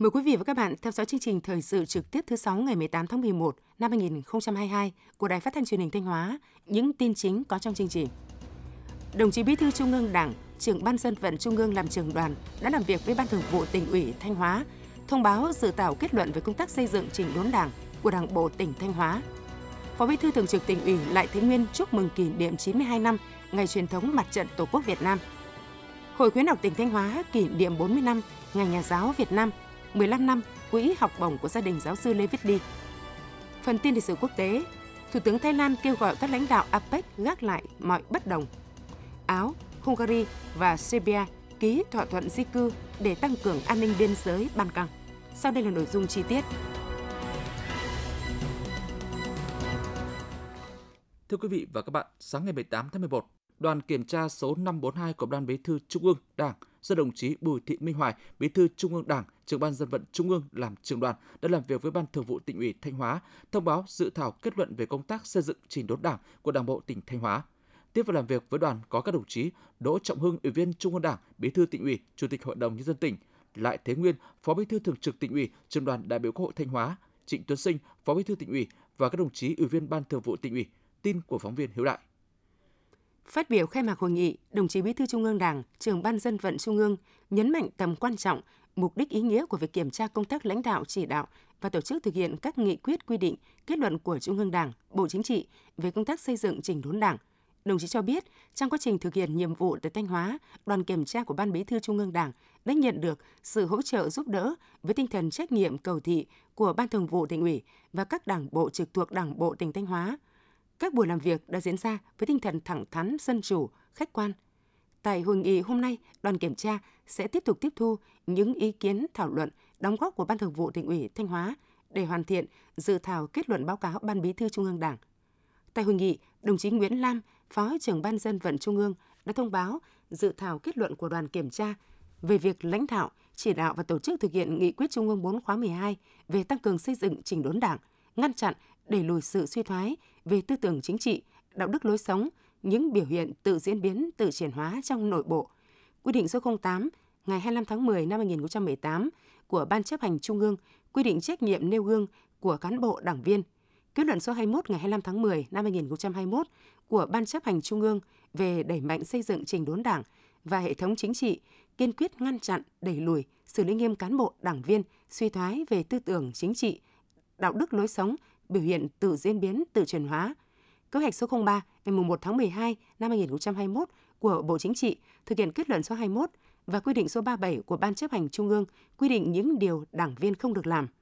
Mời quý vị và các bạn theo dõi chương trình thời sự trực tiếp thứ 6 ngày 18 tháng 11 năm 2022 của Đài Phát thanh Truyền hình Thanh Hóa. Những tin chính có trong chương trình. Đồng chí Bí thư Trung ương Đảng, trưởng ban dân vận Trung ương làm trưởng đoàn đã làm việc với Ban Thường vụ tỉnh ủy Thanh Hóa, thông báo dự thảo kết luận về công tác xây dựng chỉnh đốn Đảng của Đảng bộ tỉnh Thanh Hóa. Phó Bí thư Thường trực tỉnh ủy Lại Thế Nguyên chúc mừng kỷ niệm 92 năm ngày truyền thống Mặt trận Tổ quốc Việt Nam. Hội khuyến học tỉnh Thanh Hóa kỷ niệm 40 năm Ngày Nhà giáo Việt Nam, 15 năm Quỹ học bổng của gia đình giáo sư Lê Viết Đi. Phần tin lịch sử quốc tế, Thủ tướng Thái Lan kêu gọi các lãnh đạo APEC gác lại mọi bất đồng. Áo, Hungary và Serbia ký thỏa thuận di cư để tăng cường an ninh biên giới Ban Căng. Sau đây là nội dung chi tiết. Thưa quý vị và các bạn, sáng ngày 18 tháng 11, đoàn kiểm tra số 542 của Ban Bí thư Trung ương Đảng do đồng chí Bùi Thị Minh Hoài, Bí thư Trung ương Đảng, trưởng ban dân vận Trung ương làm trưởng đoàn đã làm việc với Ban Thường vụ tỉnh ủy Thanh Hóa, thông báo dự thảo kết luận về công tác xây dựng trình đốn Đảng của Đảng bộ tỉnh Thanh Hóa. Tiếp và làm việc với đoàn có các đồng chí Đỗ Trọng Hưng, Ủy viên Trung ương Đảng, Bí thư tỉnh ủy, Chủ tịch Hội đồng nhân dân tỉnh, Lại Thế Nguyên, Phó Bí thư Thường trực tỉnh ủy, Trưởng đoàn đại biểu Quốc hội Thanh Hóa, Trịnh Tuấn Sinh, Phó Bí thư tỉnh ủy và các đồng chí Ủy viên Ban Thường vụ tỉnh ủy. Tin của phóng viên Hiếu Đại. Phát biểu khai mạc hội nghị, đồng chí Bí thư Trung ương Đảng, trưởng ban dân vận Trung ương nhấn mạnh tầm quan trọng, mục đích ý nghĩa của việc kiểm tra công tác lãnh đạo chỉ đạo và tổ chức thực hiện các nghị quyết quy định, kết luận của Trung ương Đảng, Bộ Chính trị về công tác xây dựng chỉnh đốn Đảng. Đồng chí cho biết, trong quá trình thực hiện nhiệm vụ tại Thanh Hóa, đoàn kiểm tra của Ban Bí thư Trung ương Đảng đã nhận được sự hỗ trợ giúp đỡ với tinh thần trách nhiệm cầu thị của Ban Thường vụ tỉnh ủy và các đảng bộ trực thuộc Đảng bộ tỉnh Thanh Hóa – các buổi làm việc đã diễn ra với tinh thần thẳng thắn, dân chủ, khách quan. Tại hội nghị hôm nay, đoàn kiểm tra sẽ tiếp tục tiếp thu những ý kiến thảo luận, đóng góp của Ban Thường vụ tỉnh ủy Thanh Hóa để hoàn thiện dự thảo kết luận báo cáo Ban Bí thư Trung ương Đảng. Tại hội nghị, đồng chí Nguyễn Lam, Phó trưởng Ban dân vận Trung ương đã thông báo dự thảo kết luận của đoàn kiểm tra về việc lãnh đạo, chỉ đạo và tổ chức thực hiện nghị quyết Trung ương 4 khóa 12 về tăng cường xây dựng chỉnh đốn Đảng, ngăn chặn, đẩy lùi sự suy thoái về tư tưởng chính trị, đạo đức lối sống, những biểu hiện tự diễn biến, tự chuyển hóa trong nội bộ. Quy định số 08 ngày 25 tháng 10 năm 2018 của Ban chấp hành Trung ương quy định trách nhiệm nêu gương của cán bộ đảng viên. Kết luận số 21 ngày 25 tháng 10 năm 2021 của Ban chấp hành Trung ương về đẩy mạnh xây dựng trình đốn đảng và hệ thống chính trị, kiên quyết ngăn chặn, đẩy lùi, xử lý nghiêm cán bộ, đảng viên suy thoái về tư tưởng chính trị, đạo đức lối sống, biểu hiện tự diễn biến, tự chuyển hóa. Kế hoạch số 03 ngày 1 tháng 12 năm 2021 của Bộ Chính trị thực hiện kết luận số 21 và quy định số 37 của Ban chấp hành Trung ương quy định những điều đảng viên không được làm –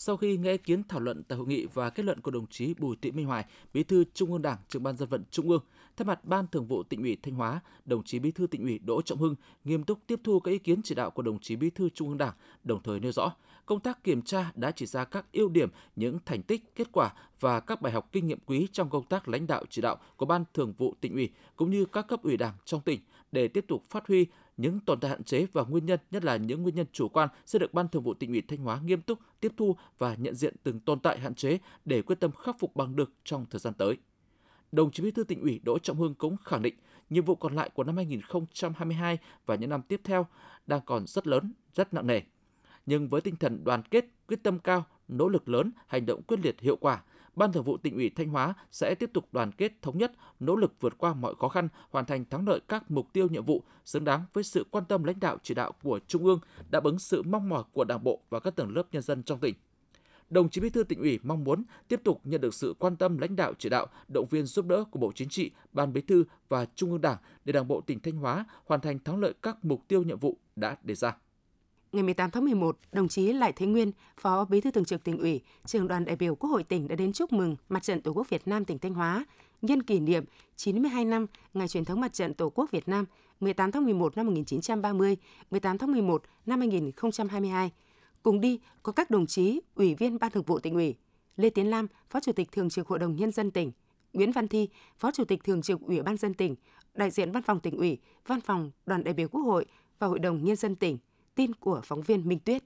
sau khi nghe ý kiến thảo luận tại hội nghị và kết luận của đồng chí Bùi Thị Minh Hoài, Bí thư Trung ương Đảng, trưởng ban dân vận Trung ương, thay mặt Ban Thường vụ Tỉnh ủy Thanh Hóa, đồng chí Bí thư Tỉnh ủy Đỗ Trọng Hưng nghiêm túc tiếp thu các ý kiến chỉ đạo của đồng chí Bí thư Trung ương Đảng, đồng thời nêu rõ công tác kiểm tra đã chỉ ra các ưu điểm, những thành tích, kết quả và các bài học kinh nghiệm quý trong công tác lãnh đạo chỉ đạo của Ban Thường vụ Tỉnh ủy cũng như các cấp ủy Đảng trong tỉnh để tiếp tục phát huy những tồn tại hạn chế và nguyên nhân, nhất là những nguyên nhân chủ quan sẽ được Ban Thường vụ Tỉnh ủy Thanh Hóa nghiêm túc tiếp thu và nhận diện từng tồn tại hạn chế để quyết tâm khắc phục bằng được trong thời gian tới. Đồng chí Bí thư Tỉnh ủy Đỗ Trọng Hưng cũng khẳng định nhiệm vụ còn lại của năm 2022 và những năm tiếp theo đang còn rất lớn, rất nặng nề. Nhưng với tinh thần đoàn kết, quyết tâm cao, nỗ lực lớn, hành động quyết liệt hiệu quả, Ban Thường vụ tỉnh ủy Thanh Hóa sẽ tiếp tục đoàn kết thống nhất, nỗ lực vượt qua mọi khó khăn, hoàn thành thắng lợi các mục tiêu nhiệm vụ xứng đáng với sự quan tâm lãnh đạo chỉ đạo của Trung ương, đáp ứng sự mong mỏi của Đảng bộ và các tầng lớp nhân dân trong tỉnh. Đồng chí Bí thư tỉnh ủy mong muốn tiếp tục nhận được sự quan tâm lãnh đạo chỉ đạo, động viên giúp đỡ của Bộ Chính trị, Ban Bí thư và Trung ương Đảng để Đảng bộ tỉnh Thanh Hóa hoàn thành thắng lợi các mục tiêu nhiệm vụ đã đề ra ngày 18 tháng 11, đồng chí Lại Thế Nguyên, Phó Bí thư Thường trực tỉnh ủy, trường đoàn đại biểu Quốc hội tỉnh đã đến chúc mừng Mặt trận Tổ quốc Việt Nam tỉnh Thanh Hóa nhân kỷ niệm 92 năm ngày truyền thống Mặt trận Tổ quốc Việt Nam 18 tháng 11 năm 1930, 18 tháng 11 năm 2022. Cùng đi có các đồng chí Ủy viên Ban Thường vụ tỉnh ủy, Lê Tiến Lam, Phó Chủ tịch Thường trực Hội đồng Nhân dân tỉnh, Nguyễn Văn Thi, Phó Chủ tịch Thường trực Ủy ban dân tỉnh, đại diện Văn phòng tỉnh ủy, Văn phòng Đoàn đại biểu Quốc hội và Hội đồng Nhân dân tỉnh Tin của phóng viên Minh Tuyết.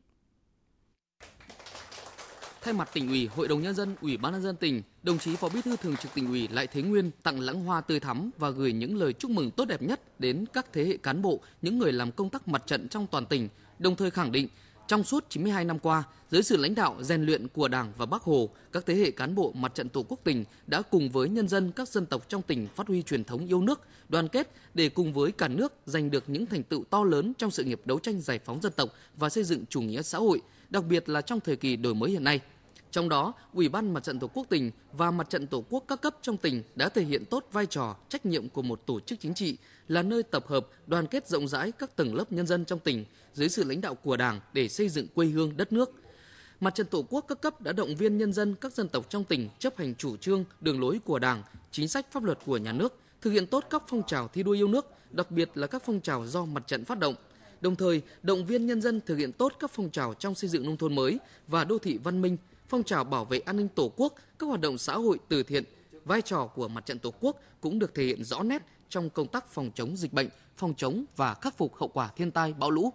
Thay mặt tỉnh ủy, Hội đồng nhân dân, Ủy ban nhân dân tỉnh, đồng chí Phó Bí thư Thường trực tỉnh ủy Lại Thế Nguyên tặng lãng hoa tươi thắm và gửi những lời chúc mừng tốt đẹp nhất đến các thế hệ cán bộ, những người làm công tác mặt trận trong toàn tỉnh, đồng thời khẳng định trong suốt 92 năm qua, dưới sự lãnh đạo rèn luyện của Đảng và Bác Hồ, các thế hệ cán bộ Mặt trận Tổ quốc tỉnh đã cùng với nhân dân các dân tộc trong tỉnh phát huy truyền thống yêu nước, đoàn kết để cùng với cả nước giành được những thành tựu to lớn trong sự nghiệp đấu tranh giải phóng dân tộc và xây dựng chủ nghĩa xã hội, đặc biệt là trong thời kỳ đổi mới hiện nay. Trong đó, Ủy ban Mặt trận Tổ quốc tỉnh và Mặt trận Tổ quốc các cấp trong tỉnh đã thể hiện tốt vai trò, trách nhiệm của một tổ chức chính trị, là nơi tập hợp, đoàn kết rộng rãi các tầng lớp nhân dân trong tỉnh dưới sự lãnh đạo của Đảng để xây dựng quê hương đất nước. Mặt trận Tổ quốc các cấp đã động viên nhân dân các dân tộc trong tỉnh chấp hành chủ trương, đường lối của Đảng, chính sách pháp luật của nhà nước, thực hiện tốt các phong trào thi đua yêu nước, đặc biệt là các phong trào do mặt trận phát động. Đồng thời, động viên nhân dân thực hiện tốt các phong trào trong xây dựng nông thôn mới và đô thị văn minh, phong trào bảo vệ an ninh Tổ quốc, các hoạt động xã hội từ thiện, vai trò của mặt trận Tổ quốc cũng được thể hiện rõ nét trong công tác phòng chống dịch bệnh, phòng chống và khắc phục hậu quả thiên tai bão lũ.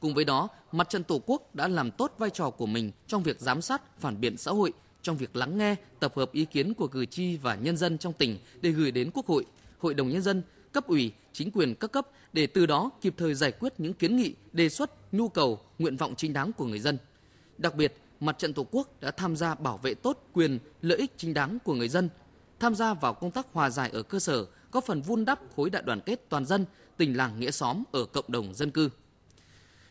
Cùng với đó, mặt trận Tổ quốc đã làm tốt vai trò của mình trong việc giám sát, phản biện xã hội, trong việc lắng nghe, tập hợp ý kiến của cử tri và nhân dân trong tỉnh để gửi đến Quốc hội, Hội đồng nhân dân, cấp ủy, chính quyền các cấp để từ đó kịp thời giải quyết những kiến nghị, đề xuất, nhu cầu, nguyện vọng chính đáng của người dân. Đặc biệt, Mặt trận Tổ quốc đã tham gia bảo vệ tốt quyền, lợi ích chính đáng của người dân, tham gia vào công tác hòa giải ở cơ sở, góp phần vun đắp khối đại đoàn kết toàn dân, tình làng nghĩa xóm ở cộng đồng dân cư.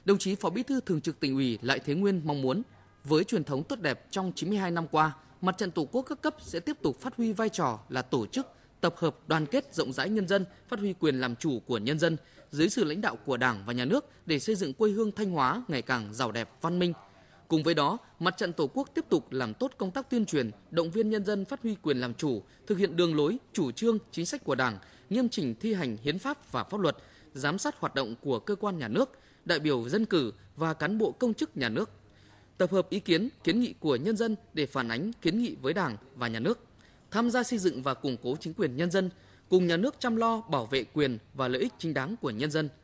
Đồng chí Phó Bí thư Thường trực Tỉnh ủy Lại Thế Nguyên mong muốn với truyền thống tốt đẹp trong 92 năm qua, Mặt trận Tổ quốc các cấp sẽ tiếp tục phát huy vai trò là tổ chức tập hợp đoàn kết rộng rãi nhân dân, phát huy quyền làm chủ của nhân dân dưới sự lãnh đạo của Đảng và Nhà nước để xây dựng quê hương Thanh Hóa ngày càng giàu đẹp, văn minh, Cùng với đó, Mặt trận Tổ quốc tiếp tục làm tốt công tác tuyên truyền, động viên nhân dân phát huy quyền làm chủ, thực hiện đường lối, chủ trương, chính sách của Đảng, nghiêm chỉnh thi hành hiến pháp và pháp luật, giám sát hoạt động của cơ quan nhà nước, đại biểu dân cử và cán bộ công chức nhà nước. Tập hợp ý kiến, kiến nghị của nhân dân để phản ánh kiến nghị với Đảng và nhà nước, tham gia xây dựng và củng cố chính quyền nhân dân, cùng nhà nước chăm lo bảo vệ quyền và lợi ích chính đáng của nhân dân –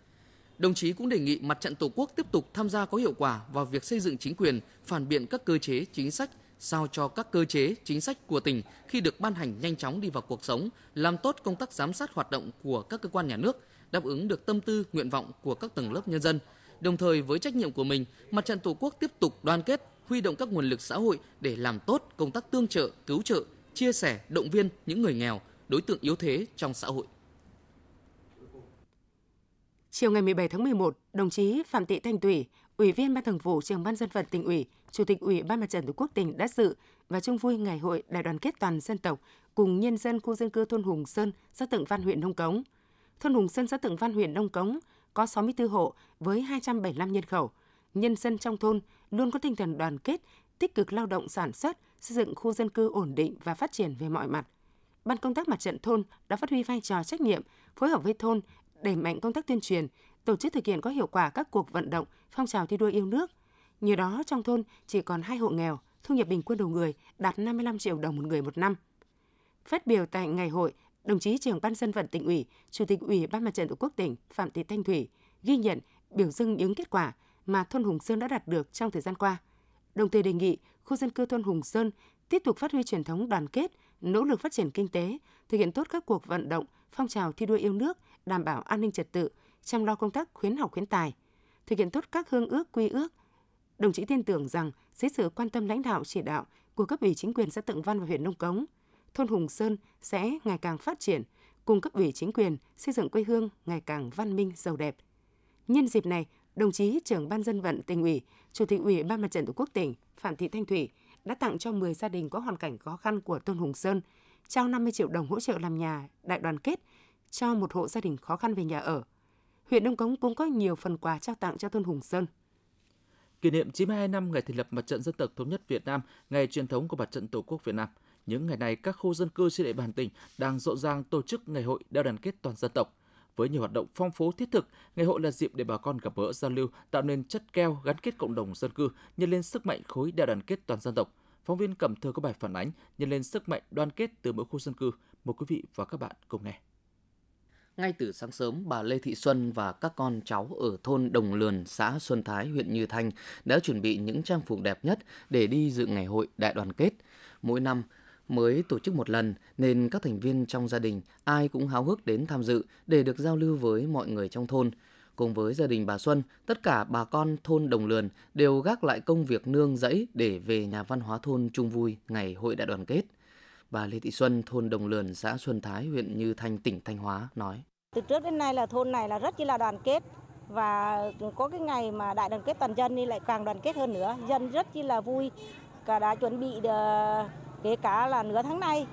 Đồng chí cũng đề nghị mặt trận Tổ quốc tiếp tục tham gia có hiệu quả vào việc xây dựng chính quyền, phản biện các cơ chế, chính sách, sao cho các cơ chế, chính sách của tỉnh khi được ban hành nhanh chóng đi vào cuộc sống, làm tốt công tác giám sát hoạt động của các cơ quan nhà nước, đáp ứng được tâm tư, nguyện vọng của các tầng lớp nhân dân. Đồng thời với trách nhiệm của mình, mặt trận Tổ quốc tiếp tục đoàn kết, huy động các nguồn lực xã hội để làm tốt công tác tương trợ, cứu trợ, chia sẻ, động viên những người nghèo, đối tượng yếu thế trong xã hội. Chiều ngày 17 tháng 11, đồng chí Phạm Thị Thanh Thủy, Ủy viên Ban Thường vụ Trường Ban Dân vận tỉnh ủy, Chủ tịch Ủy ban Mặt trận Tổ quốc tỉnh đã dự và chung vui ngày hội đại đoàn kết toàn dân tộc cùng nhân dân khu dân cư thôn Hùng Sơn, xã Tượng Văn huyện Đông Cống. Thôn Hùng Sơn, xã Tượng Văn huyện Đông Cống có 64 hộ với 275 nhân khẩu. Nhân dân trong thôn luôn có tinh thần đoàn kết, tích cực lao động sản xuất, xây dựng khu dân cư ổn định và phát triển về mọi mặt. Ban công tác mặt trận thôn đã phát huy vai trò trách nhiệm, phối hợp với thôn đẩy mạnh công tác tuyên truyền, tổ chức thực hiện có hiệu quả các cuộc vận động, phong trào thi đua yêu nước. Nhờ đó trong thôn chỉ còn hai hộ nghèo, thu nhập bình quân đầu người đạt 55 triệu đồng một người một năm. Phát biểu tại ngày hội, đồng chí trưởng ban dân vận tỉnh ủy, chủ tịch ủy ban mặt trận tổ quốc tỉnh Phạm Thị Thanh Thủy ghi nhận, biểu dương những kết quả mà thôn Hùng Sơn đã đạt được trong thời gian qua. Đồng thời đề nghị khu dân cư thôn Hùng Sơn tiếp tục phát huy truyền thống đoàn kết, nỗ lực phát triển kinh tế, thực hiện tốt các cuộc vận động, phong trào thi đua yêu nước, đảm bảo an ninh trật tự, chăm lo công tác khuyến học khuyến tài, thực hiện tốt các hương ước quy ước. Đồng chí tin tưởng rằng dưới sự quan tâm lãnh đạo chỉ đạo của cấp ủy chính quyền xã Tượng Văn và huyện Nông Cống, thôn Hùng Sơn sẽ ngày càng phát triển, cùng cấp ủy chính quyền xây dựng quê hương ngày càng văn minh giàu đẹp. Nhân dịp này, đồng chí trưởng ban dân vận tỉnh ủy, chủ tịch ủy ban mặt trận tổ quốc tỉnh Phạm Thị Thanh Thủy đã tặng cho 10 gia đình có hoàn cảnh khó khăn của thôn Hùng Sơn trao 50 triệu đồng hỗ trợ làm nhà đại đoàn kết cho một hộ gia đình khó khăn về nhà ở. Huyện Đông Cống cũng có nhiều phần quà trao tặng cho thôn Hùng Sơn. Kỷ niệm 92 năm ngày thành lập Mặt trận Dân tộc Thống nhất Việt Nam, ngày truyền thống của Mặt trận Tổ quốc Việt Nam. Những ngày này, các khu dân cư trên địa bàn tỉnh đang rộn ràng tổ chức ngày hội đại đoàn kết toàn dân tộc. Với nhiều hoạt động phong phú thiết thực, ngày hội là dịp để bà con gặp gỡ giao lưu, tạo nên chất keo gắn kết cộng đồng dân cư, nhân lên sức mạnh khối đại đoàn kết toàn dân tộc. Phóng viên Cẩm Thơ có bài phản ánh nhân lên sức mạnh đoàn kết từ mỗi khu dân cư. Mời quý vị và các bạn cùng nghe. Ngay từ sáng sớm, bà Lê Thị Xuân và các con cháu ở thôn Đồng Lườn, xã Xuân Thái, huyện Như Thanh đã chuẩn bị những trang phục đẹp nhất để đi dự ngày hội đại đoàn kết. Mỗi năm mới tổ chức một lần nên các thành viên trong gia đình ai cũng háo hức đến tham dự để được giao lưu với mọi người trong thôn. Cùng với gia đình bà Xuân, tất cả bà con thôn Đồng Lườn đều gác lại công việc nương rẫy để về nhà văn hóa thôn chung vui ngày hội đại đoàn kết. Bà Lê Thị Xuân, thôn Đồng Lườn, xã Xuân Thái, huyện Như Thanh, tỉnh Thanh Hóa nói. Từ trước đến nay là thôn này là rất là đoàn kết và có cái ngày mà đại đoàn kết toàn dân thì lại càng đoàn kết hơn nữa. Dân rất là vui, cả đã chuẩn bị được, kể cả là nửa tháng nay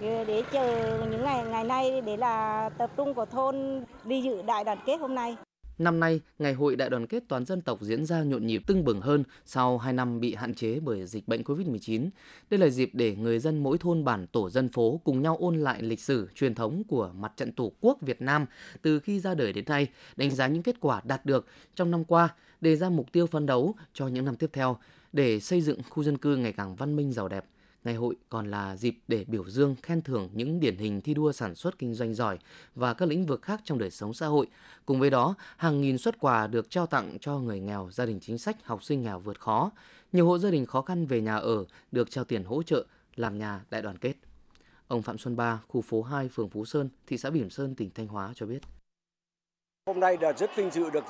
để chờ những ngày ngày nay để là tập trung của thôn đi dự đại đoàn kết hôm nay. Năm nay, Ngày hội Đại đoàn kết toàn dân tộc diễn ra nhộn nhịp tưng bừng hơn sau 2 năm bị hạn chế bởi dịch bệnh COVID-19. Đây là dịp để người dân mỗi thôn bản tổ dân phố cùng nhau ôn lại lịch sử, truyền thống của mặt trận Tổ quốc Việt Nam từ khi ra đời đến nay, đánh giá những kết quả đạt được trong năm qua, đề ra mục tiêu phấn đấu cho những năm tiếp theo để xây dựng khu dân cư ngày càng văn minh giàu đẹp. Ngày hội còn là dịp để biểu dương, khen thưởng những điển hình thi đua sản xuất kinh doanh giỏi và các lĩnh vực khác trong đời sống xã hội. Cùng với đó, hàng nghìn xuất quà được trao tặng cho người nghèo, gia đình chính sách, học sinh nghèo vượt khó. Nhiều hộ gia đình khó khăn về nhà ở được trao tiền hỗ trợ làm nhà đại đoàn kết. Ông Phạm Xuân Ba, khu phố 2, phường Phú Sơn, thị xã Bỉm Sơn, tỉnh Thanh Hóa cho biết. Hôm nay là rất vinh dự được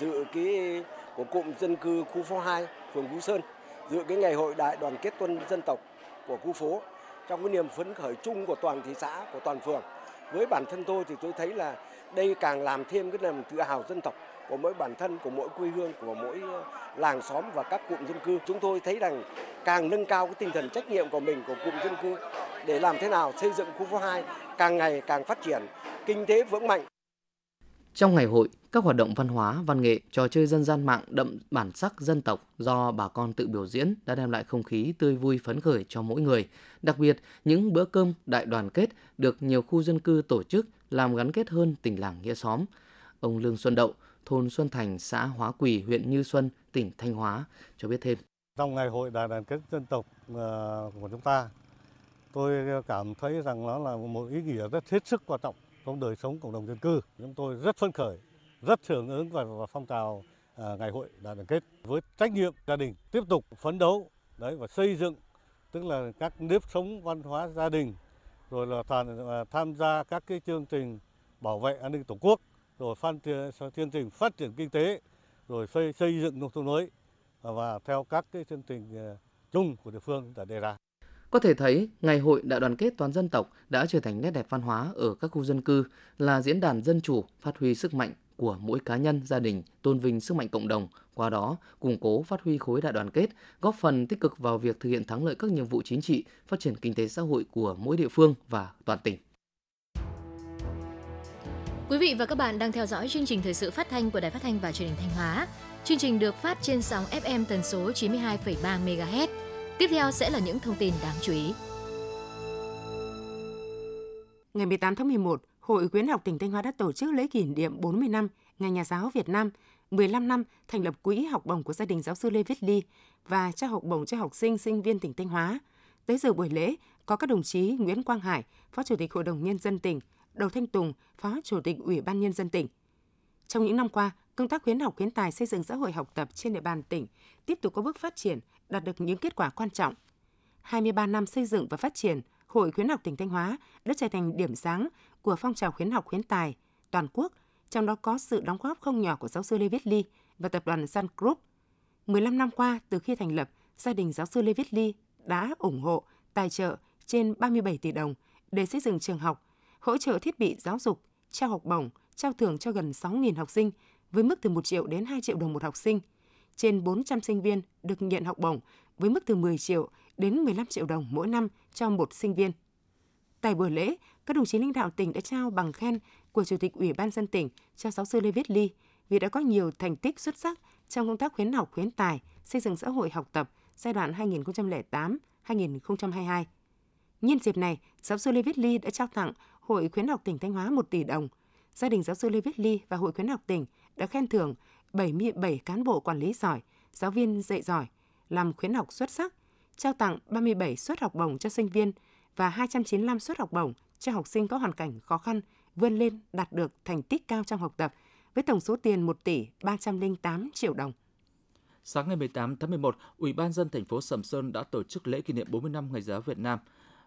dự cái của cụm dân cư khu phố 2, phường Phú Sơn, dự cái ngày hội đại đoàn kết quân dân tộc của khu phố, trong cái niềm phấn khởi chung của toàn thị xã, của toàn phường. Với bản thân tôi thì tôi thấy là đây càng làm thêm cái niềm tự hào dân tộc của mỗi bản thân, của mỗi quê hương, của mỗi ờ, làng xóm và các cụm dân cư. Chúng tôi thấy rằng càng nâng cao cái tinh thần trách nhiệm của mình, của cụm dân cư để làm thế nào xây dựng khu phố 2 càng ngày càng phát triển, kinh tế vững mạnh trong ngày hội, các hoạt động văn hóa, văn nghệ, trò chơi dân gian mạng đậm bản sắc dân tộc do bà con tự biểu diễn đã đem lại không khí tươi vui phấn khởi cho mỗi người. Đặc biệt, những bữa cơm đại đoàn kết được nhiều khu dân cư tổ chức làm gắn kết hơn tình làng nghĩa xóm. Ông Lương Xuân Đậu, thôn Xuân Thành, xã Hóa Quỳ, huyện Như Xuân, tỉnh Thanh Hóa cho biết thêm. Trong ngày hội đại đoàn kết dân tộc ờ, của chúng ta, tôi cảm thấy rằng nó là một ý nghĩa rất hết sức quan trọng trong đời sống cộng đồng dân cư. Chúng tôi rất phấn khởi, rất hưởng ứng vào, phong trào à, ngày hội đại đoàn kết với trách nhiệm gia đình tiếp tục phấn đấu đấy và xây dựng tức là các nếp sống văn hóa gia đình rồi là toàn à, tham gia các cái chương trình bảo vệ an ninh tổ quốc rồi phát chương trình phát triển kinh tế rồi xây xây dựng nông thôn mới và theo các cái chương trình à, chung của địa phương đã đề ra. Có thể thấy, Ngày hội Đại đoàn kết toàn dân tộc đã trở thành nét đẹp văn hóa ở các khu dân cư, là diễn đàn dân chủ, phát huy sức mạnh của mỗi cá nhân, gia đình, tôn vinh sức mạnh cộng đồng, qua đó củng cố phát huy khối đại đoàn kết, góp phần tích cực vào việc thực hiện thắng lợi các nhiệm vụ chính trị, phát triển kinh tế xã hội của mỗi địa phương và toàn tỉnh. Quý vị và các bạn đang theo dõi chương trình thời sự phát thanh của Đài Phát thanh và Truyền hình Thanh Hóa. Chương trình được phát trên sóng FM tần số 92,3 MHz Tiếp theo sẽ là những thông tin đáng chú ý. Ngày 18 tháng 11, Hội khuyến học tỉnh Thanh Hóa đã tổ chức lễ kỷ niệm 40 năm Ngày Nhà giáo Việt Nam, 15 năm thành lập Quỹ học bổng của gia đình giáo sư Lê Viết Ly và trao học bổng cho học sinh, sinh viên tỉnh Thanh Hóa. Tới dự buổi lễ có các đồng chí Nguyễn Quang Hải, Phó Chủ tịch Hội đồng Nhân dân tỉnh, Đầu Thanh Tùng, Phó Chủ tịch Ủy ban Nhân dân tỉnh. Trong những năm qua, công tác khuyến học khuyến tài xây dựng xã hội học tập trên địa bàn tỉnh tiếp tục có bước phát triển, đạt được những kết quả quan trọng. 23 năm xây dựng và phát triển, Hội khuyến học tỉnh Thanh Hóa đã trở thành điểm sáng của phong trào khuyến học khuyến tài toàn quốc, trong đó có sự đóng góp không nhỏ của giáo sư Lê Viết Ly và tập đoàn Sun Group. 15 năm qua, từ khi thành lập, gia đình giáo sư Lê Viết Ly đã ủng hộ, tài trợ trên 37 tỷ đồng để xây dựng trường học, hỗ trợ thiết bị giáo dục, trao học bổng, trao thưởng cho gần 6.000 học sinh với mức từ 1 triệu đến 2 triệu đồng một học sinh. Trên 400 sinh viên được nhận học bổng với mức từ 10 triệu đến 15 triệu đồng mỗi năm cho một sinh viên. Tại buổi lễ, các đồng chí lãnh đạo tỉnh đã trao bằng khen của Chủ tịch Ủy ban dân tỉnh cho giáo sư Lê Viết Ly vì đã có nhiều thành tích xuất sắc trong công tác khuyến học khuyến tài, xây dựng xã hội học tập giai đoạn 2008-2022. Nhân dịp này, giáo sư Lê Viết Ly đã trao tặng Hội khuyến học tỉnh Thanh Hóa 1 tỷ đồng. Gia đình giáo sư Lê Viết Ly và Hội khuyến học tỉnh đã khen thưởng 77 cán bộ quản lý giỏi, giáo viên dạy giỏi, làm khuyến học xuất sắc, trao tặng 37 suất học bổng cho sinh viên và 295 suất học bổng cho học sinh có hoàn cảnh khó khăn vươn lên đạt được thành tích cao trong học tập với tổng số tiền 1 tỷ 308 triệu đồng. Sáng ngày 18 tháng 11, Ủy ban dân thành phố Sầm Sơn đã tổ chức lễ kỷ niệm 40 năm Ngày giáo Việt Nam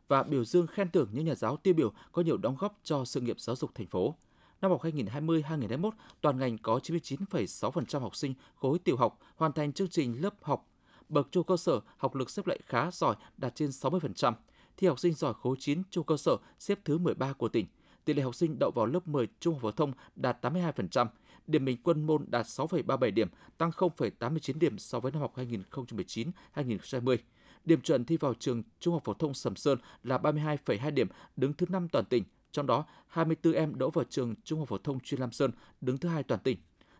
và biểu dương khen thưởng những nhà giáo tiêu biểu có nhiều đóng góp cho sự nghiệp giáo dục thành phố. Năm học 2020-2021, toàn ngành có 99,6% học sinh khối tiểu học hoàn thành chương trình lớp học bậc trung cơ sở học lực xếp loại khá giỏi đạt trên 60%. Thi học sinh giỏi khối 9 trung cơ sở xếp thứ 13 của tỉnh. Tỷ lệ học sinh đậu vào lớp 10 trung học phổ thông đạt 82%. Điểm bình quân môn đạt 6,37 điểm, tăng 0,89 điểm so với năm học 2019-2020. Điểm chuẩn thi vào trường Trung học phổ thông Sầm Sơn là 32,2 điểm, đứng thứ 5 toàn tỉnh, trong đó 24 em đỗ vào trường Trung học phổ thông chuyên Lam Sơn, đứng thứ hai toàn tỉnh.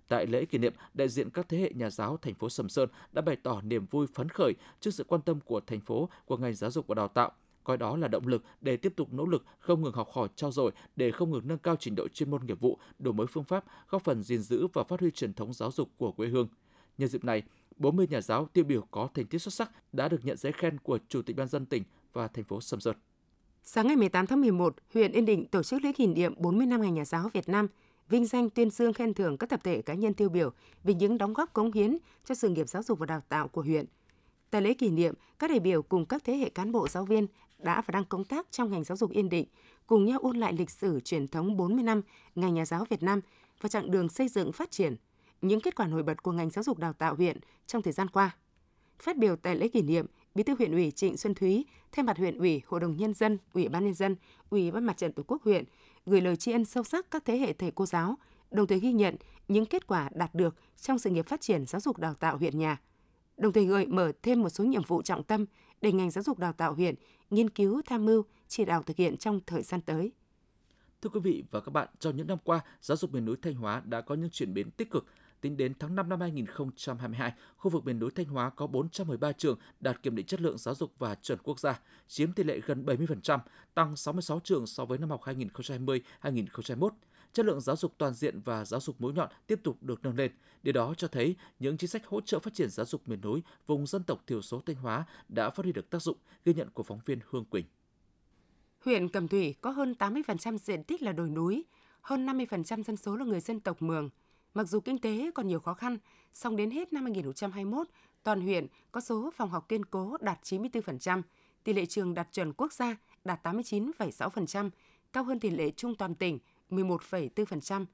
Tại lễ kỷ niệm, đại diện các thế hệ nhà giáo thành phố Sầm Sơn đã bày tỏ niềm vui phấn khởi trước sự quan tâm của thành phố, của ngành giáo dục và đào tạo, coi đó là động lực để tiếp tục nỗ lực không ngừng học hỏi trao dồi để không ngừng nâng cao trình độ chuyên môn nghiệp vụ, đổi mới phương pháp, góp phần gìn giữ và phát huy truyền thống giáo dục của quê hương. Nhân dịp này, 40 nhà giáo tiêu biểu có thành tích xuất sắc đã được nhận giấy khen của Chủ tịch ban dân tỉnh và thành phố Sầm Sơn. Sáng ngày 18 tháng 11, huyện Yên Định tổ chức lễ kỷ niệm 40 năm ngày nhà giáo Việt Nam, vinh danh tuyên dương khen thưởng các tập thể cá nhân tiêu biểu vì những đóng góp cống hiến cho sự nghiệp giáo dục và đào tạo của huyện. Tại lễ kỷ niệm, các đại biểu cùng các thế hệ cán bộ giáo viên đã và đang công tác trong ngành giáo dục Yên Định cùng nhau ôn lại lịch sử truyền thống 40 năm Ngày nhà giáo Việt Nam và chặng đường xây dựng phát triển, những kết quả nổi bật của ngành giáo dục đào tạo huyện trong thời gian qua. Phát biểu tại lễ kỷ niệm, Bí thư huyện ủy Trịnh Xuân Thúy thay mặt huyện ủy, Hội đồng nhân dân, Ủy ban nhân dân, Ủy ban Mặt trận Tổ quốc huyện gửi lời tri ân sâu sắc các thế hệ thầy cô giáo, đồng thời ghi nhận những kết quả đạt được trong sự nghiệp phát triển giáo dục đào tạo huyện nhà. Đồng thời gợi mở thêm một số nhiệm vụ trọng tâm để ngành giáo dục đào tạo huyện nghiên cứu tham mưu, chỉ đạo thực hiện trong thời gian tới. Thưa quý vị và các bạn, trong những năm qua, giáo dục miền núi Thanh Hóa đã có những chuyển biến tích cực. Tính đến tháng 5 năm 2022, khu vực miền núi Thanh Hóa có 413 trường đạt kiểm định chất lượng giáo dục và chuẩn quốc gia, chiếm tỷ lệ gần 70%, tăng 66 trường so với năm học 2020-2021 chất lượng giáo dục toàn diện và giáo dục mũi nhọn tiếp tục được nâng lên. Điều đó cho thấy những chính sách hỗ trợ phát triển giáo dục miền núi, vùng dân tộc thiểu số Thanh Hóa đã phát huy được tác dụng, ghi nhận của phóng viên Hương Quỳnh. Huyện Cẩm Thủy có hơn 80% diện tích là đồi núi, hơn 50% dân số là người dân tộc Mường. Mặc dù kinh tế còn nhiều khó khăn, song đến hết năm 2021, toàn huyện có số phòng học kiên cố đạt 94%, tỷ lệ trường đạt chuẩn quốc gia đạt 89,6%, cao hơn tỷ lệ trung toàn tỉnh 11,4%.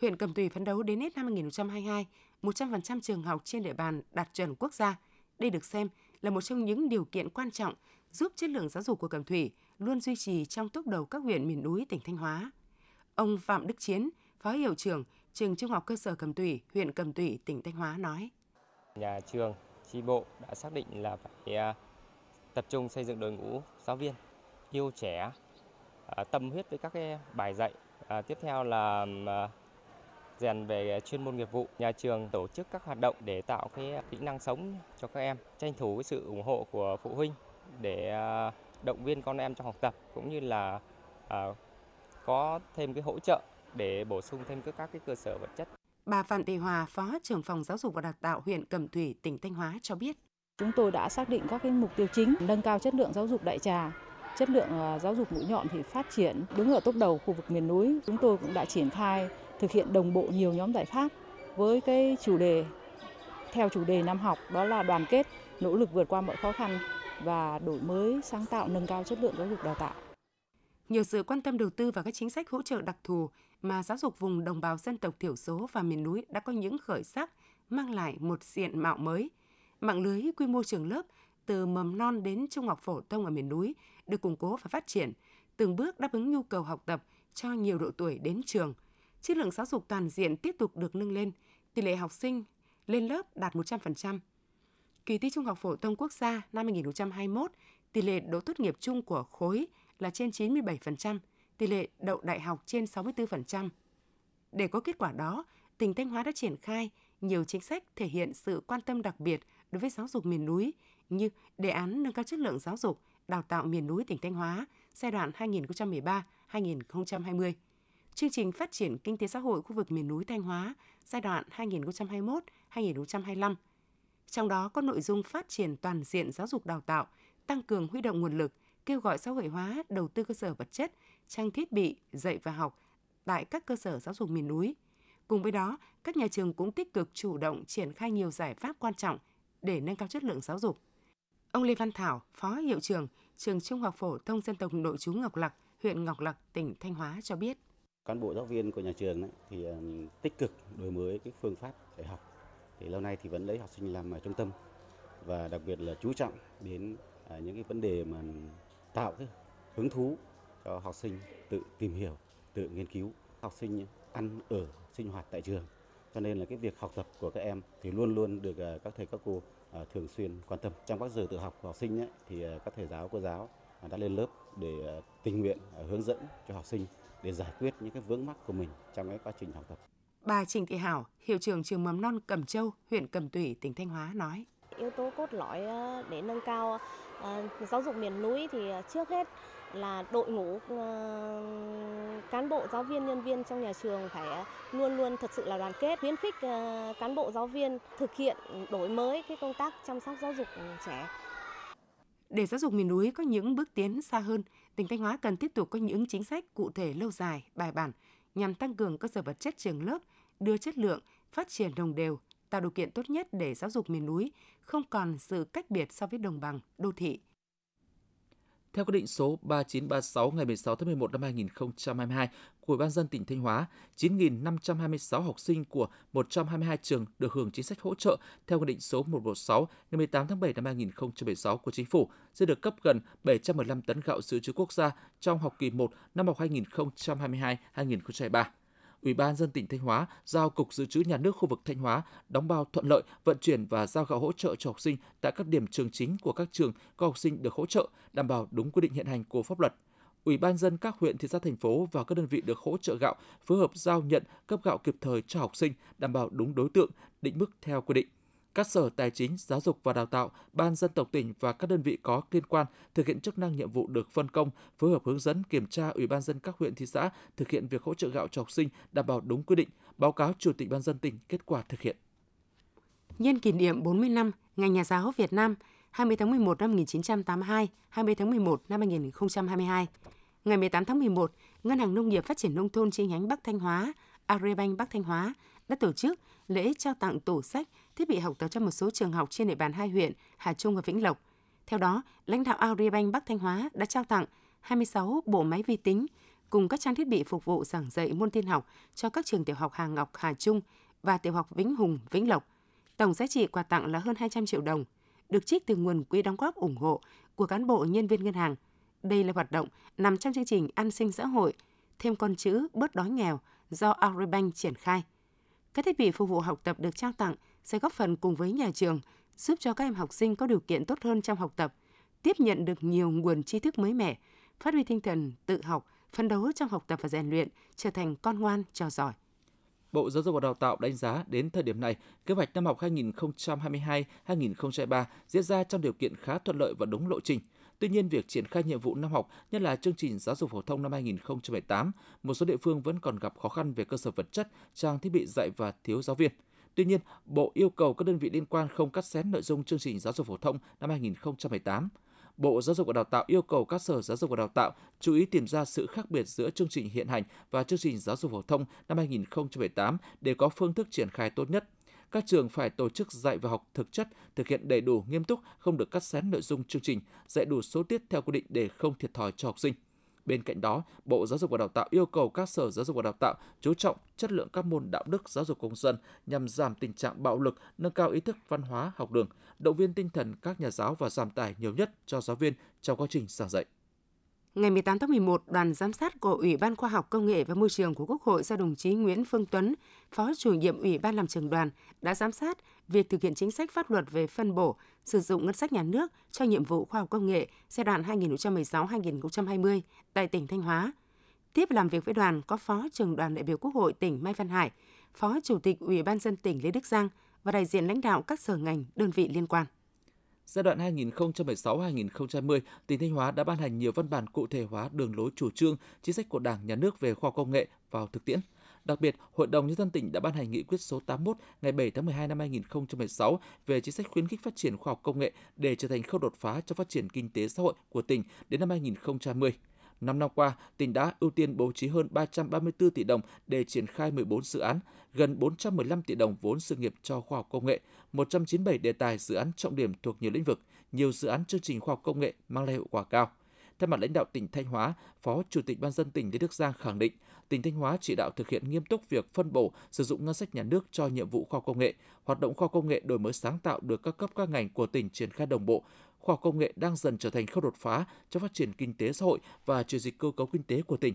Huyện Cẩm Tùy phấn đấu đến hết năm 2022, 100% trường học trên địa bàn đạt chuẩn quốc gia. Đây được xem là một trong những điều kiện quan trọng giúp chất lượng giáo dục của Cẩm Thủy luôn duy trì trong tốc đầu các huyện miền núi tỉnh Thanh Hóa. Ông Phạm Đức Chiến, Phó Hiệu trưởng Trường Trung học cơ sở Cẩm Thủy, huyện Cẩm Thủy, tỉnh Thanh Hóa nói. Nhà trường, chi bộ đã xác định là phải à, tập trung xây dựng đội ngũ giáo viên yêu trẻ, à, tâm huyết với các cái bài dạy À, tiếp theo là à, rèn về chuyên môn nghiệp vụ. Nhà trường tổ chức các hoạt động để tạo cái kỹ năng sống cho các em, tranh thủ cái sự ủng hộ của phụ huynh để động viên con em trong học tập cũng như là à, có thêm cái hỗ trợ để bổ sung thêm các cái cơ sở vật chất. Bà Phạm Thị Hòa, Phó trưởng phòng giáo dục và đào tạo huyện Cẩm Thủy, tỉnh Thanh Hóa cho biết. Chúng tôi đã xác định các cái mục tiêu chính nâng cao chất lượng giáo dục đại trà, chất lượng à, giáo dục mũi nhọn thì phát triển đứng ở top đầu khu vực miền núi. Chúng tôi cũng đã triển khai thực hiện đồng bộ nhiều nhóm giải pháp với cái chủ đề theo chủ đề năm học đó là đoàn kết, nỗ lực vượt qua mọi khó khăn và đổi mới sáng tạo nâng cao chất lượng giáo dục đào tạo. Nhờ sự quan tâm đầu tư và các chính sách hỗ trợ đặc thù mà giáo dục vùng đồng bào dân tộc thiểu số và miền núi đã có những khởi sắc, mang lại một diện mạo mới. Mạng lưới quy mô trường lớp từ mầm non đến trung học phổ thông ở miền núi được củng cố và phát triển, từng bước đáp ứng nhu cầu học tập cho nhiều độ tuổi đến trường. Chất lượng giáo dục toàn diện tiếp tục được nâng lên, tỷ lệ học sinh lên lớp đạt 100%. Kỳ thi Trung học phổ thông quốc gia năm 2021, tỷ lệ đỗ tốt nghiệp chung của khối là trên 97%, tỷ lệ đậu đại học trên 64%. Để có kết quả đó, tỉnh Thanh Hóa đã triển khai nhiều chính sách thể hiện sự quan tâm đặc biệt đối với giáo dục miền núi như đề án nâng cao chất lượng giáo dục, đào tạo miền núi tỉnh Thanh Hóa giai đoạn 2013-2020, chương trình phát triển kinh tế xã hội khu vực miền núi Thanh Hóa giai đoạn 2021-2025. Trong đó có nội dung phát triển toàn diện giáo dục đào tạo, tăng cường huy động nguồn lực, kêu gọi xã hội hóa đầu tư cơ sở vật chất, trang thiết bị dạy và học tại các cơ sở giáo dục miền núi. Cùng với đó, các nhà trường cũng tích cực chủ động triển khai nhiều giải pháp quan trọng để nâng cao chất lượng giáo dục. Ông Lê Văn Thảo, Phó Hiệu trưởng Trường Trung học phổ thông dân tộc nội trú Ngọc Lặc, huyện Ngọc Lặc, tỉnh Thanh Hóa cho biết. Cán bộ giáo viên của nhà trường ấy, thì ờ, tích cực đổi mới cái phương pháp dạy học. Thì lâu nay thì vẫn lấy học sinh làm trung tâm và đặc biệt là chú trọng đến ờ, những cái vấn đề mà tạo cái hứng thú cho học sinh tự tìm hiểu, tự nghiên cứu. Học sinh ăn ở sinh hoạt tại trường cho nên là cái việc học tập của các em thì luôn luôn được các thầy các cô thường xuyên quan tâm trong các giờ tự học của học sinh ấy, thì các thầy giáo cô giáo đã lên lớp để tình nguyện hướng dẫn cho học sinh để giải quyết những cái vướng mắc của mình trong cái quá trình học tập. Bà Trình Thị Hảo, hiệu trưởng trường mầm non Cẩm Châu, huyện Cẩm Thủy, tỉnh Thanh Hóa nói: Yếu tố cốt lõi để nâng cao Ờ, giáo dục miền núi thì ờ, trước hết là đội ngũ ờ, cán bộ giáo viên nhân viên trong nhà trường phải luôn luôn thật sự là đoàn kết khuyến khích cán bộ giáo viên thực hiện đổi mới cái công tác chăm sóc giáo dục trẻ. Để giáo dục miền núi có những bước tiến xa hơn, tỉnh Thanh Hóa cần tiếp tục có những chính sách cụ thể lâu dài, bài bản nhằm tăng cường cơ sở vật chất trường lớp, đưa chất lượng, phát triển đồng đều, tạo điều kiện tốt nhất để giáo dục miền núi không còn sự cách biệt so với đồng bằng, đô thị. Theo quyết định số 3936 ngày 16 tháng 11 năm 2022 của Ủy ban dân tỉnh Thanh Hóa, 9.526 học sinh của 122 trường được hưởng chính sách hỗ trợ theo quyết định số 116 ngày 18 tháng 7 năm 2016 của Chính phủ sẽ được cấp gần 715 tấn gạo dự trữ quốc gia trong học kỳ 1 năm học 2022-2023. Ủy ban dân tỉnh Thanh Hóa giao Cục Dự trữ Nhà nước khu vực Thanh Hóa đóng bao thuận lợi vận chuyển và giao gạo hỗ trợ cho học sinh tại các điểm trường chính của các trường có học sinh được hỗ trợ, đảm bảo đúng quy định hiện hành của pháp luật. Ủy ban dân các huyện, thị xã, thành phố và các đơn vị được hỗ trợ gạo phối hợp giao nhận cấp gạo kịp thời cho học sinh, đảm bảo đúng đối tượng, định mức theo quy định các sở tài chính, giáo dục và đào tạo, ban dân tộc tỉnh và các đơn vị có liên quan thực hiện chức năng nhiệm vụ được phân công, phối hợp hướng dẫn kiểm tra ủy ban dân các huyện thị xã thực hiện việc hỗ trợ gạo cho học sinh đảm bảo đúng quy định, báo cáo chủ tịch ban dân tỉnh kết quả thực hiện. Nhân kỷ niệm 40 năm Ngày Nhà giáo Việt Nam 20 tháng 11 năm 1982, 20 tháng 11 năm 2022. Ngày 18 tháng 11, Ngân hàng Nông nghiệp Phát triển Nông thôn chi nhánh Bắc Thanh Hóa, Agribank Bắc Thanh Hóa đã tổ chức lễ trao tặng tủ sách, thiết bị học tập cho một số trường học trên địa bàn hai huyện Hà Trung và Vĩnh Lộc. Theo đó, lãnh đạo Agribank Bắc Thanh Hóa đã trao tặng 26 bộ máy vi tính cùng các trang thiết bị phục vụ giảng dạy môn tin học cho các trường tiểu học Hà Ngọc, Hà Trung và tiểu học Vĩnh Hùng, Vĩnh Lộc. Tổng giá trị quà tặng là hơn 200 triệu đồng, được trích từ nguồn quỹ đóng góp ủng hộ của cán bộ nhân viên ngân hàng. Đây là hoạt động nằm trong chương trình an sinh xã hội, thêm con chữ bớt đói nghèo do Agribank triển khai. Các thiết bị phục vụ học tập được trao tặng sẽ góp phần cùng với nhà trường giúp cho các em học sinh có điều kiện tốt hơn trong học tập, tiếp nhận được nhiều nguồn tri thức mới mẻ, phát huy tinh thần tự học, phấn đấu trong học tập và rèn luyện, trở thành con ngoan, trò giỏi. Bộ Giáo dục và Đào tạo đánh giá đến thời điểm này, kế hoạch năm học 2022-2023 diễn ra trong điều kiện khá thuận lợi và đúng lộ trình. Tuy nhiên, việc triển khai nhiệm vụ năm học, nhất là chương trình giáo dục phổ thông năm 2018, một số địa phương vẫn còn gặp khó khăn về cơ sở vật chất, trang thiết bị dạy và thiếu giáo viên. Tuy nhiên, Bộ yêu cầu các đơn vị liên quan không cắt xén nội dung chương trình giáo dục phổ thông năm 2018. Bộ Giáo dục và Đào tạo yêu cầu các sở giáo dục và đào tạo chú ý tìm ra sự khác biệt giữa chương trình hiện hành và chương trình giáo dục phổ thông năm 2018 để có phương thức triển khai tốt nhất. Các trường phải tổ chức dạy và học thực chất, thực hiện đầy đủ nghiêm túc, không được cắt xén nội dung chương trình, dạy đủ số tiết theo quy định để không thiệt thòi cho học sinh. Bên cạnh đó, Bộ Giáo dục và Đào tạo yêu cầu các sở giáo dục và đào tạo chú trọng chất lượng các môn đạo đức giáo dục công dân nhằm giảm tình trạng bạo lực, nâng cao ý thức văn hóa học đường, động viên tinh thần các nhà giáo và giảm tải nhiều nhất cho giáo viên trong quá trình giảng dạy. Ngày 18 tháng 11, đoàn giám sát của Ủy ban Khoa học Công nghệ và Môi trường của Quốc hội do đồng chí Nguyễn Phương Tuấn, Phó chủ nhiệm Ủy ban làm trường đoàn, đã giám sát việc thực hiện chính sách pháp luật về phân bổ, sử dụng ngân sách nhà nước cho nhiệm vụ khoa học công nghệ giai đoạn 2016-2020 tại tỉnh Thanh Hóa. Tiếp làm việc với đoàn có Phó trưởng đoàn đại biểu Quốc hội tỉnh Mai Văn Hải, Phó Chủ tịch Ủy ban dân tỉnh Lê Đức Giang và đại diện lãnh đạo các sở ngành, đơn vị liên quan. Giai đoạn 2016-2020, tỉnh Thanh Hóa đã ban hành nhiều văn bản cụ thể hóa đường lối chủ trương, chính sách của Đảng, Nhà nước về khoa học công nghệ vào thực tiễn. Đặc biệt, Hội đồng Nhân dân tỉnh đã ban hành nghị quyết số 81 ngày 7 tháng 12 năm 2016 về chính sách khuyến khích phát triển khoa học công nghệ để trở thành khâu đột phá cho phát triển kinh tế xã hội của tỉnh đến năm 2020. 5 năm qua, tỉnh đã ưu tiên bố trí hơn 334 tỷ đồng để triển khai 14 dự án, gần 415 tỷ đồng vốn sự nghiệp cho khoa học công nghệ, 197 đề tài dự án trọng điểm thuộc nhiều lĩnh vực, nhiều dự án chương trình khoa học công nghệ mang lại hiệu quả cao. Thay mặt lãnh đạo tỉnh Thanh Hóa, Phó Chủ tịch Ban dân tỉnh Lê Đức Giang khẳng định, tỉnh Thanh Hóa chỉ đạo thực hiện nghiêm túc việc phân bổ sử dụng ngân sách nhà nước cho nhiệm vụ khoa công nghệ, hoạt động khoa công nghệ đổi mới sáng tạo được các cấp các ngành của tỉnh triển khai đồng bộ, khoa học công nghệ đang dần trở thành khâu đột phá cho phát triển kinh tế xã hội và chuyển dịch cơ cấu kinh tế của tỉnh.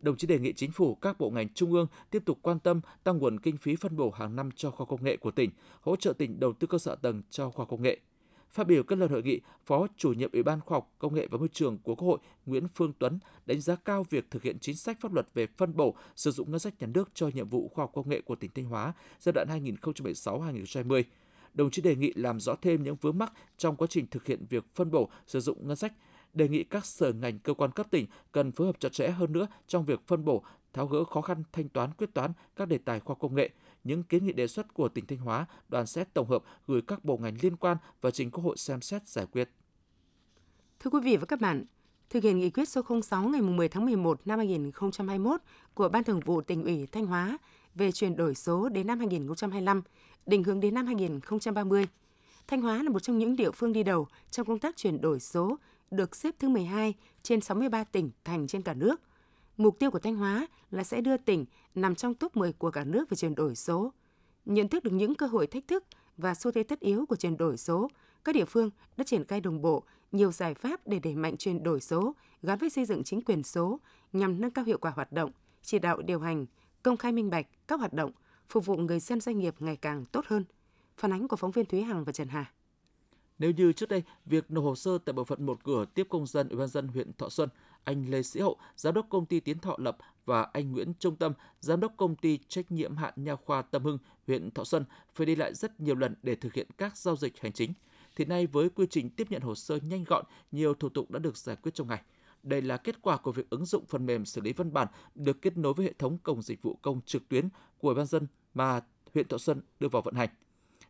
Đồng chí đề nghị chính phủ các bộ ngành trung ương tiếp tục quan tâm tăng nguồn kinh phí phân bổ hàng năm cho khoa công nghệ của tỉnh, hỗ trợ tỉnh đầu tư cơ sở tầng cho khoa công nghệ. Phát biểu kết luận hội nghị, Phó chủ nhiệm Ủy ban Khoa học, Công nghệ và Môi trường của Quốc hội Nguyễn Phương Tuấn đánh giá cao việc thực hiện chính sách pháp luật về phân bổ sử dụng ngân sách nhà nước cho nhiệm vụ khoa học công nghệ của tỉnh Thanh Hóa giai đoạn 2016-2020 đồng chí đề nghị làm rõ thêm những vướng mắc trong quá trình thực hiện việc phân bổ sử dụng ngân sách, đề nghị các sở ngành cơ quan cấp tỉnh cần phối hợp chặt chẽ hơn nữa trong việc phân bổ, tháo gỡ khó khăn thanh toán quyết toán các đề tài khoa công nghệ. Những kiến nghị đề xuất của tỉnh Thanh Hóa, đoàn sẽ tổng hợp gửi các bộ ngành liên quan và trình Quốc hội xem xét giải quyết. Thưa quý vị và các bạn, thực hiện nghị quyết số 06 ngày 10 tháng 11 năm 2021 của Ban Thường vụ tỉnh ủy Thanh Hóa về chuyển đổi số đến năm 2025, định hướng đến năm 2030. Thanh Hóa là một trong những địa phương đi đầu trong công tác chuyển đổi số, được xếp thứ 12 trên 63 tỉnh thành trên cả nước. Mục tiêu của Thanh Hóa là sẽ đưa tỉnh nằm trong top 10 của cả nước về chuyển đổi số. Nhận thức được những cơ hội thách thức và xu thế tất yếu của chuyển đổi số, các địa phương đã triển khai đồng bộ nhiều giải pháp để đẩy mạnh chuyển đổi số gắn với xây dựng chính quyền số nhằm nâng cao hiệu quả hoạt động, chỉ đạo điều hành, công khai minh bạch các hoạt động, phục vụ người dân doanh nghiệp ngày càng tốt hơn. Phản ánh của phóng viên Thúy Hằng và Trần Hà. Nếu như trước đây, việc nộp hồ sơ tại bộ phận một cửa tiếp công dân Ủy ban dân huyện Thọ Xuân, anh Lê Sĩ Hậu, giám đốc công ty Tiến Thọ Lập và anh Nguyễn Trung Tâm, giám đốc công ty trách nhiệm hạn nha khoa Tâm Hưng, huyện Thọ Xuân phải đi lại rất nhiều lần để thực hiện các giao dịch hành chính. Thì nay với quy trình tiếp nhận hồ sơ nhanh gọn, nhiều thủ tục đã được giải quyết trong ngày. Đây là kết quả của việc ứng dụng phần mềm xử lý văn bản được kết nối với hệ thống cổng dịch vụ công trực tuyến của ban dân mà huyện Thọ Xuân đưa vào vận hành.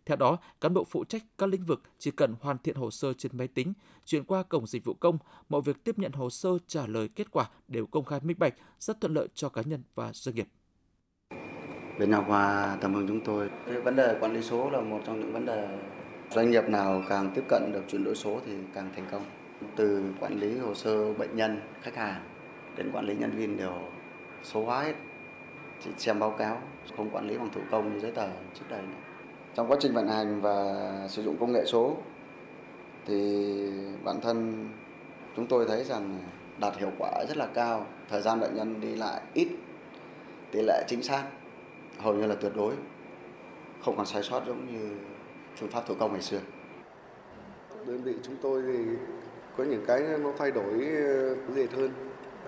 Theo đó, cán bộ phụ trách các lĩnh vực chỉ cần hoàn thiện hồ sơ trên máy tính, chuyển qua cổng dịch vụ công, mọi việc tiếp nhận hồ sơ trả lời kết quả đều công khai minh bạch, rất thuận lợi cho cá nhân và doanh nghiệp. Bên nhà khoa Tâm Hưng chúng tôi, cái vấn đề quản lý số là một trong những vấn đề doanh nghiệp nào càng tiếp cận được chuyển đổi số thì càng thành công. Từ quản lý hồ sơ bệnh nhân, khách hàng đến quản lý nhân viên đều số hóa hết. Chỉ xem báo cáo, không quản lý bằng thủ công như giấy tờ trước đây nữa. Trong quá trình vận hành và sử dụng công nghệ số thì bản thân chúng tôi thấy rằng đạt hiệu quả rất là cao. Thời gian bệnh nhân đi lại ít tỷ lệ chính xác hầu như là tuyệt đối không còn sai sót giống như phương pháp thủ công ngày xưa. Đơn vị chúng tôi thì có những cái nó thay đổi ờ, dễ hơn.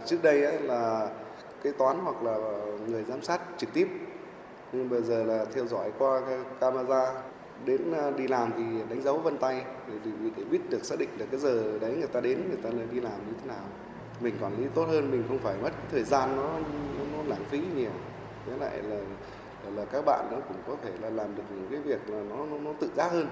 Trước đây ấy là kế toán hoặc là người giám sát trực tiếp. Nhưng bây giờ là theo dõi qua camera đến ờ, đi làm thì đánh dấu vân tay để, để, biết được xác định được cái giờ đấy người ta đến người ta đi làm như thế nào. Mình quản lý tốt hơn mình không phải mất thời gian nó nó, nó lãng phí nhiều. Với lại là là các bạn nó cũng có thể là làm được những cái việc là nó nó, nó tự giác hơn.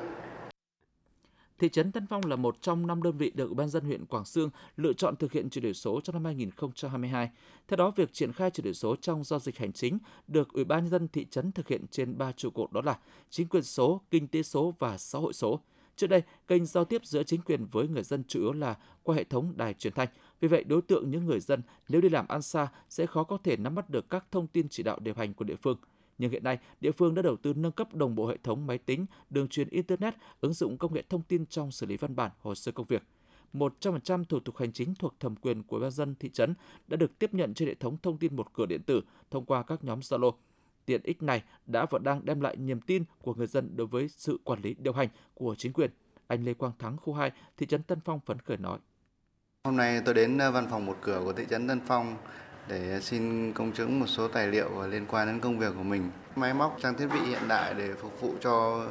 Thị trấn Tân Phong là một trong năm đơn vị được Ủy ban dân huyện Quảng Sương lựa chọn thực hiện chuyển đổi số trong năm 2022. Theo đó, việc triển khai chuyển đổi số trong giao dịch hành chính được Ủy ban dân thị trấn thực hiện trên ba trụ cột đó là chính quyền số, kinh tế số và xã hội số. Trước đây, kênh giao tiếp giữa chính quyền với người dân chủ yếu là qua hệ thống đài truyền thanh. Vì vậy, đối tượng những người dân nếu đi làm ăn xa sẽ khó có thể nắm bắt được các thông tin chỉ đạo điều hành của địa phương nhưng hiện nay địa phương đã đầu tư nâng cấp đồng bộ hệ thống máy tính, đường truyền internet, ứng dụng công nghệ thông tin trong xử lý văn bản, hồ sơ công việc. 100% thủ tục hành chính thuộc thẩm quyền của ban dân thị trấn đã được tiếp nhận trên hệ thống thông tin một cửa điện tử thông qua các nhóm Zalo. Tiện ích này đã và đang đem lại niềm tin của người dân đối với sự quản lý điều hành của chính quyền. Anh Lê Quang Thắng, khu 2, thị trấn Tân Phong phấn khởi nói. Hôm nay tôi đến ờ, văn phòng một cửa của thị trấn Tân Phong để xin công chứng một số tài liệu liên quan đến công việc của mình. Máy móc, trang thiết bị hiện đại để phục vụ cho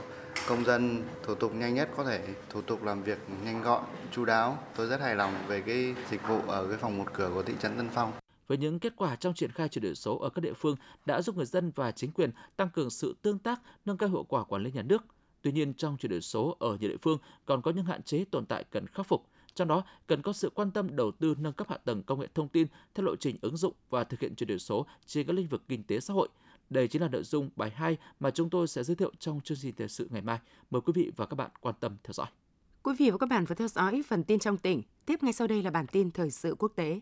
công dân thủ tục nhanh nhất có thể, thủ tục làm việc nhanh gọn, chu đáo. Tôi rất hài lòng về cái dịch vụ ở cái phòng một cửa của thị trấn Tân Phong. Với những kết quả trong triển khai chuyển đổi số ở các địa phương đã giúp người dân và chính quyền tăng cường sự tương tác, nâng cao hiệu quả quản lý nhà nước. Tuy nhiên, trong chuyển đổi số ở nhiều địa phương còn có những hạn chế tồn tại cần khắc phục – trong đó, cần có sự quan tâm đầu tư nâng cấp hạ tầng công nghệ thông tin theo lộ trình ứng dụng và thực hiện chuyển đổi số trên các lĩnh vực kinh tế xã hội. Đây chính là nội dung bài 2 mà chúng tôi sẽ giới thiệu trong chương trình thời sự ngày mai. Mời quý vị và các bạn quan tâm theo dõi. Quý vị và các bạn vừa theo dõi phần tin trong tỉnh. Tiếp ngay sau đây là bản tin thời sự quốc tế.